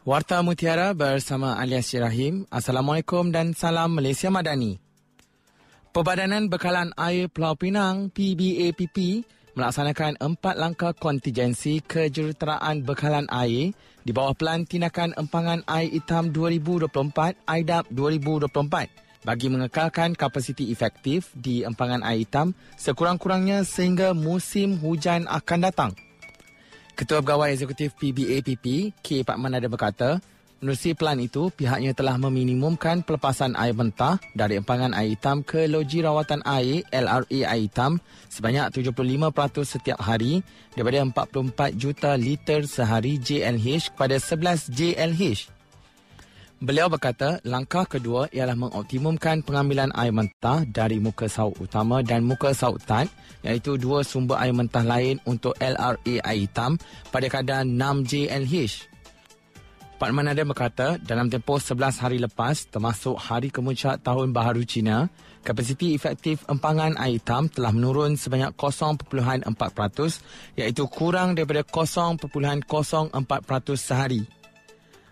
Warta Mutiara bersama Alias Rahim. Assalamualaikum dan salam Malaysia Madani. Perbadanan Bekalan Air Pulau Pinang PBAPP melaksanakan empat langkah kontingensi kejuruteraan bekalan air di bawah Pelan Tindakan Empangan Air Hitam 2024 IDAP 2024 bagi mengekalkan kapasiti efektif di empangan air hitam sekurang-kurangnya sehingga musim hujan akan datang. Ketua Pegawai Eksekutif PBAPP, K. Pak Manada berkata, menerusi pelan itu, pihaknya telah meminimumkan pelepasan air mentah dari empangan air hitam ke loji rawatan air LRA air hitam sebanyak 75% setiap hari daripada 44 juta liter sehari JLH kepada 11 JLH. Beliau berkata langkah kedua ialah mengoptimumkan pengambilan air mentah dari muka sauk utama dan muka sauk tan iaitu dua sumber air mentah lain untuk LRA air hitam pada kadar 6 JLH. Pak Manada berkata dalam tempoh 11 hari lepas termasuk hari kemuncak tahun baharu Cina, kapasiti efektif empangan air hitam telah menurun sebanyak 0.4% iaitu kurang daripada 0.04% sehari.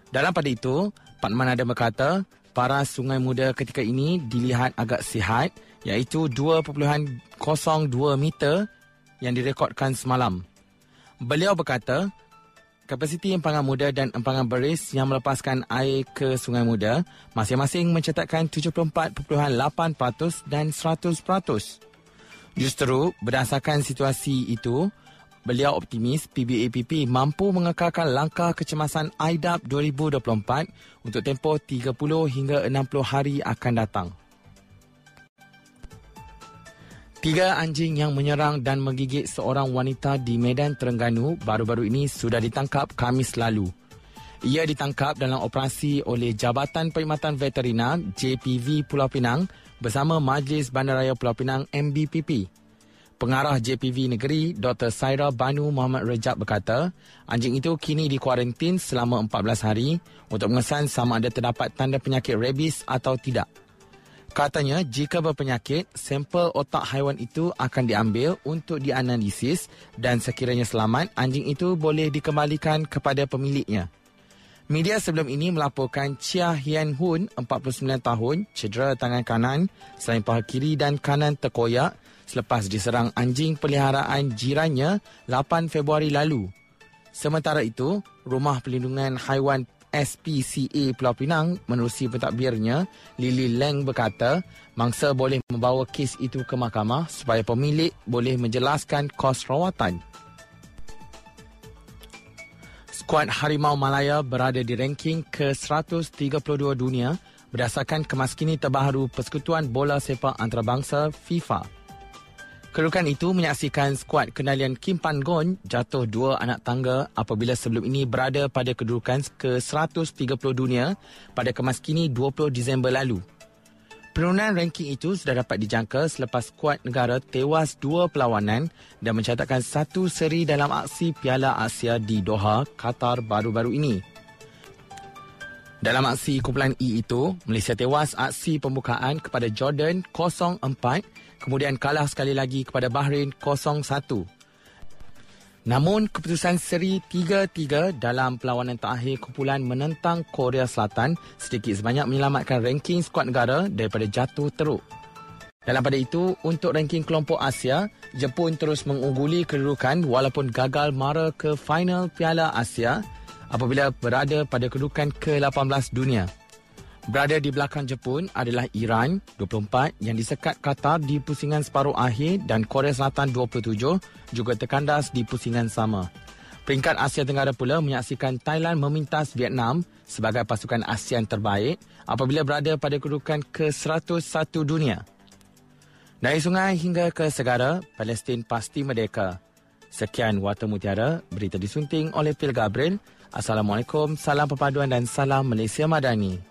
Dalam pada itu, Pak Manada berkata, para sungai muda ketika ini dilihat agak sihat iaitu 2.02 meter yang direkodkan semalam. Beliau berkata, kapasiti empangan muda dan empangan beris yang melepaskan air ke sungai muda masing-masing mencatatkan 74.8% dan 100%. Justru berdasarkan situasi itu, Beliau optimis PBAPP mampu mengekalkan langkah kecemasan IDAP 2024 untuk tempoh 30 hingga 60 hari akan datang. Tiga anjing yang menyerang dan menggigit seorang wanita di Medan Terengganu baru-baru ini sudah ditangkap Kamis lalu. Ia ditangkap dalam operasi oleh Jabatan Perkhidmatan Veterina JPV Pulau Pinang bersama Majlis Bandaraya Pulau Pinang MBPP. Pengarah JPV Negeri, Dr. Saira Banu Muhammad Rejab berkata, anjing itu kini dikuarantin selama 14 hari untuk mengesan sama ada terdapat tanda penyakit rabies atau tidak. Katanya, jika berpenyakit, sampel otak haiwan itu akan diambil untuk dianalisis dan sekiranya selamat, anjing itu boleh dikembalikan kepada pemiliknya. Media sebelum ini melaporkan Chia Hian Hun, 49 tahun, cedera tangan kanan, selain paha kiri dan kanan terkoyak selepas diserang anjing peliharaan jirannya 8 Februari lalu. Sementara itu, Rumah Pelindungan Haiwan SPCA Pulau Pinang menerusi pentadbirnya, Lily Leng berkata, mangsa boleh membawa kes itu ke mahkamah supaya pemilik boleh menjelaskan kos rawatan. Skuad Harimau Malaya berada di ranking ke-132 dunia berdasarkan kemaskini terbaru Persekutuan Bola Sepak Antarabangsa FIFA. Kedudukan itu menyaksikan skuad kenalian Kim Pan Gon jatuh dua anak tangga apabila sebelum ini berada pada kedudukan ke-130 dunia pada kemaskini 20 Disember lalu. Penurunan ranking itu sudah dapat dijangka selepas skuad negara tewas dua perlawanan dan mencatatkan satu seri dalam aksi Piala Asia di Doha, Qatar baru-baru ini. Dalam aksi kumpulan E itu, Malaysia tewas aksi pembukaan kepada Jordan 0-4 kemudian kalah sekali lagi kepada Bahrain 0-1. Namun keputusan seri 3-3 dalam perlawanan terakhir kumpulan menentang Korea Selatan sedikit sebanyak menyelamatkan ranking skuad negara daripada jatuh teruk. Dalam pada itu, untuk ranking kelompok Asia, Jepun terus mengungguli kedudukan walaupun gagal mara ke final Piala Asia apabila berada pada kedudukan ke-18 dunia. Berada di belakang Jepun adalah Iran 24 yang disekat Qatar di pusingan separuh akhir dan Korea Selatan 27 juga terkandas di pusingan sama. Peringkat Asia Tenggara pula menyaksikan Thailand memintas Vietnam sebagai pasukan ASEAN terbaik apabila berada pada kedudukan ke-101 dunia. Dari sungai hingga ke segara, Palestin pasti merdeka. Sekian Warta Mutiara, berita disunting oleh Phil Gabriel. Assalamualaikum, salam perpaduan dan salam Malaysia Madani.